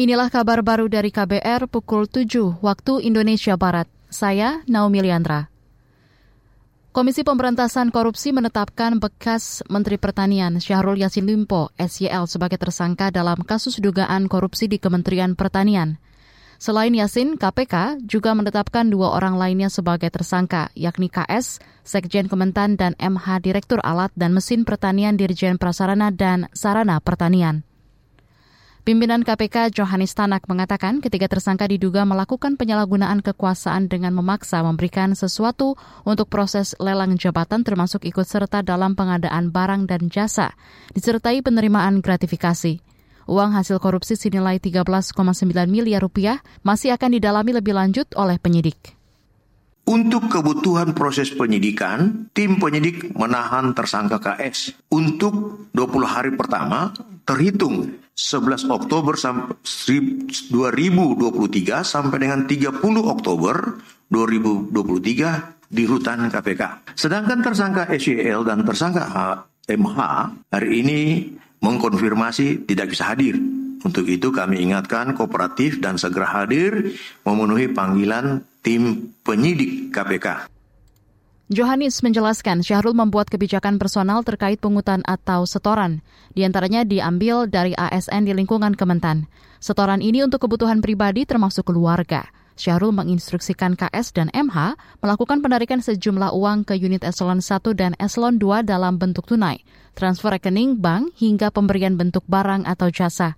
Inilah kabar baru dari KBR pukul 7 waktu Indonesia Barat. Saya Naomi Liandra. Komisi Pemberantasan Korupsi menetapkan bekas Menteri Pertanian Syahrul Yassin Limpo, SYL, sebagai tersangka dalam kasus dugaan korupsi di Kementerian Pertanian. Selain Yasin, KPK juga menetapkan dua orang lainnya sebagai tersangka, yakni KS, Sekjen Kementan, dan MH Direktur Alat dan Mesin Pertanian Dirjen Prasarana dan Sarana Pertanian. Pimpinan KPK Johanis Tanak mengatakan ketiga tersangka diduga melakukan penyalahgunaan kekuasaan dengan memaksa memberikan sesuatu untuk proses lelang jabatan termasuk ikut serta dalam pengadaan barang dan jasa, disertai penerimaan gratifikasi. Uang hasil korupsi senilai 13,9 miliar rupiah masih akan didalami lebih lanjut oleh penyidik. Untuk kebutuhan proses penyidikan, tim penyidik menahan tersangka KS untuk 20 hari pertama terhitung 11 Oktober 2023 sampai dengan 30 Oktober 2023 di rutan KPK. Sedangkan tersangka SYL dan tersangka MH hari ini mengkonfirmasi tidak bisa hadir. Untuk itu kami ingatkan kooperatif dan segera hadir memenuhi panggilan tim penyidik KPK. Johanis menjelaskan Syahrul membuat kebijakan personal terkait pungutan atau setoran. Di antaranya diambil dari ASN di lingkungan Kementan. Setoran ini untuk kebutuhan pribadi termasuk keluarga. Syahrul menginstruksikan KS dan MH melakukan penarikan sejumlah uang ke unit eselon 1 dan eselon 2 dalam bentuk tunai, transfer rekening bank hingga pemberian bentuk barang atau jasa.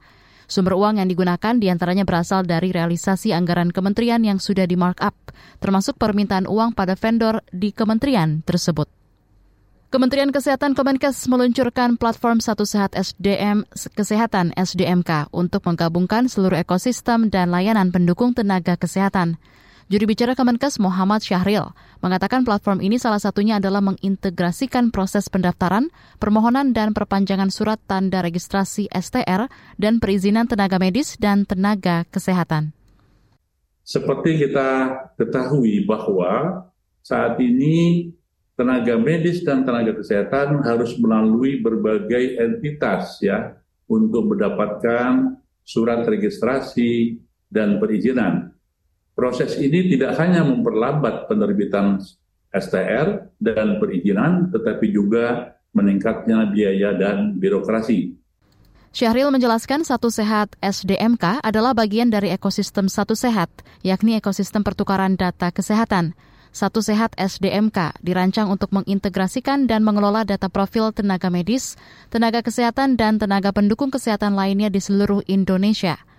Sumber uang yang digunakan di antaranya berasal dari realisasi anggaran kementerian yang sudah di markup, termasuk permintaan uang pada vendor di kementerian tersebut. Kementerian Kesehatan Kemenkes meluncurkan platform Satu Sehat SDM Kesehatan SDMK untuk menggabungkan seluruh ekosistem dan layanan pendukung tenaga kesehatan. Juru bicara Kemenkes Muhammad Syahril mengatakan platform ini salah satunya adalah mengintegrasikan proses pendaftaran, permohonan dan perpanjangan surat tanda registrasi STR dan perizinan tenaga medis dan tenaga kesehatan. Seperti kita ketahui bahwa saat ini tenaga medis dan tenaga kesehatan harus melalui berbagai entitas ya untuk mendapatkan surat registrasi dan perizinan. Proses ini tidak hanya memperlambat penerbitan STR dan perizinan, tetapi juga meningkatnya biaya dan birokrasi. Syahril menjelaskan Satu Sehat SDMK adalah bagian dari ekosistem Satu Sehat, yakni ekosistem pertukaran data kesehatan. Satu Sehat SDMK dirancang untuk mengintegrasikan dan mengelola data profil tenaga medis, tenaga kesehatan, dan tenaga pendukung kesehatan lainnya di seluruh Indonesia –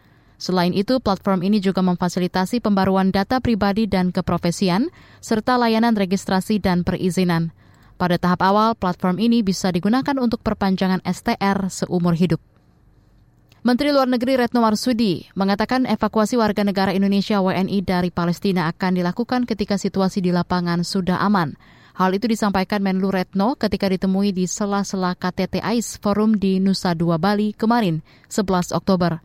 Selain itu, platform ini juga memfasilitasi pembaruan data pribadi dan keprofesian, serta layanan registrasi dan perizinan. Pada tahap awal, platform ini bisa digunakan untuk perpanjangan STR seumur hidup. Menteri Luar Negeri Retno Marsudi mengatakan evakuasi warga negara Indonesia WNI dari Palestina akan dilakukan ketika situasi di lapangan sudah aman. Hal itu disampaikan Menlu Retno ketika ditemui di sela-sela KTT AIS Forum di Nusa Dua Bali kemarin, 11 Oktober.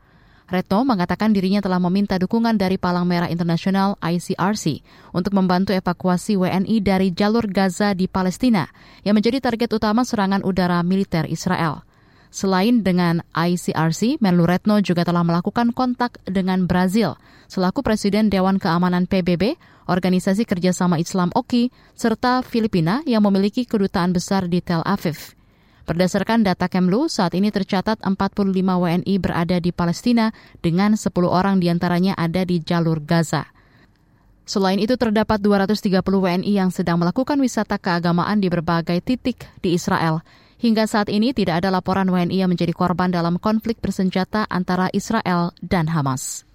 Retno mengatakan dirinya telah meminta dukungan dari Palang Merah Internasional ICRC untuk membantu evakuasi WNI dari jalur Gaza di Palestina yang menjadi target utama serangan udara militer Israel. Selain dengan ICRC, Menlu Retno juga telah melakukan kontak dengan Brazil selaku Presiden Dewan Keamanan PBB, Organisasi Kerjasama Islam OKI, serta Filipina yang memiliki kedutaan besar di Tel Aviv. Berdasarkan data Kemlu, saat ini tercatat 45 WNI berada di Palestina dengan 10 orang di antaranya ada di jalur Gaza. Selain itu terdapat 230 WNI yang sedang melakukan wisata keagamaan di berbagai titik di Israel. Hingga saat ini tidak ada laporan WNI yang menjadi korban dalam konflik bersenjata antara Israel dan Hamas.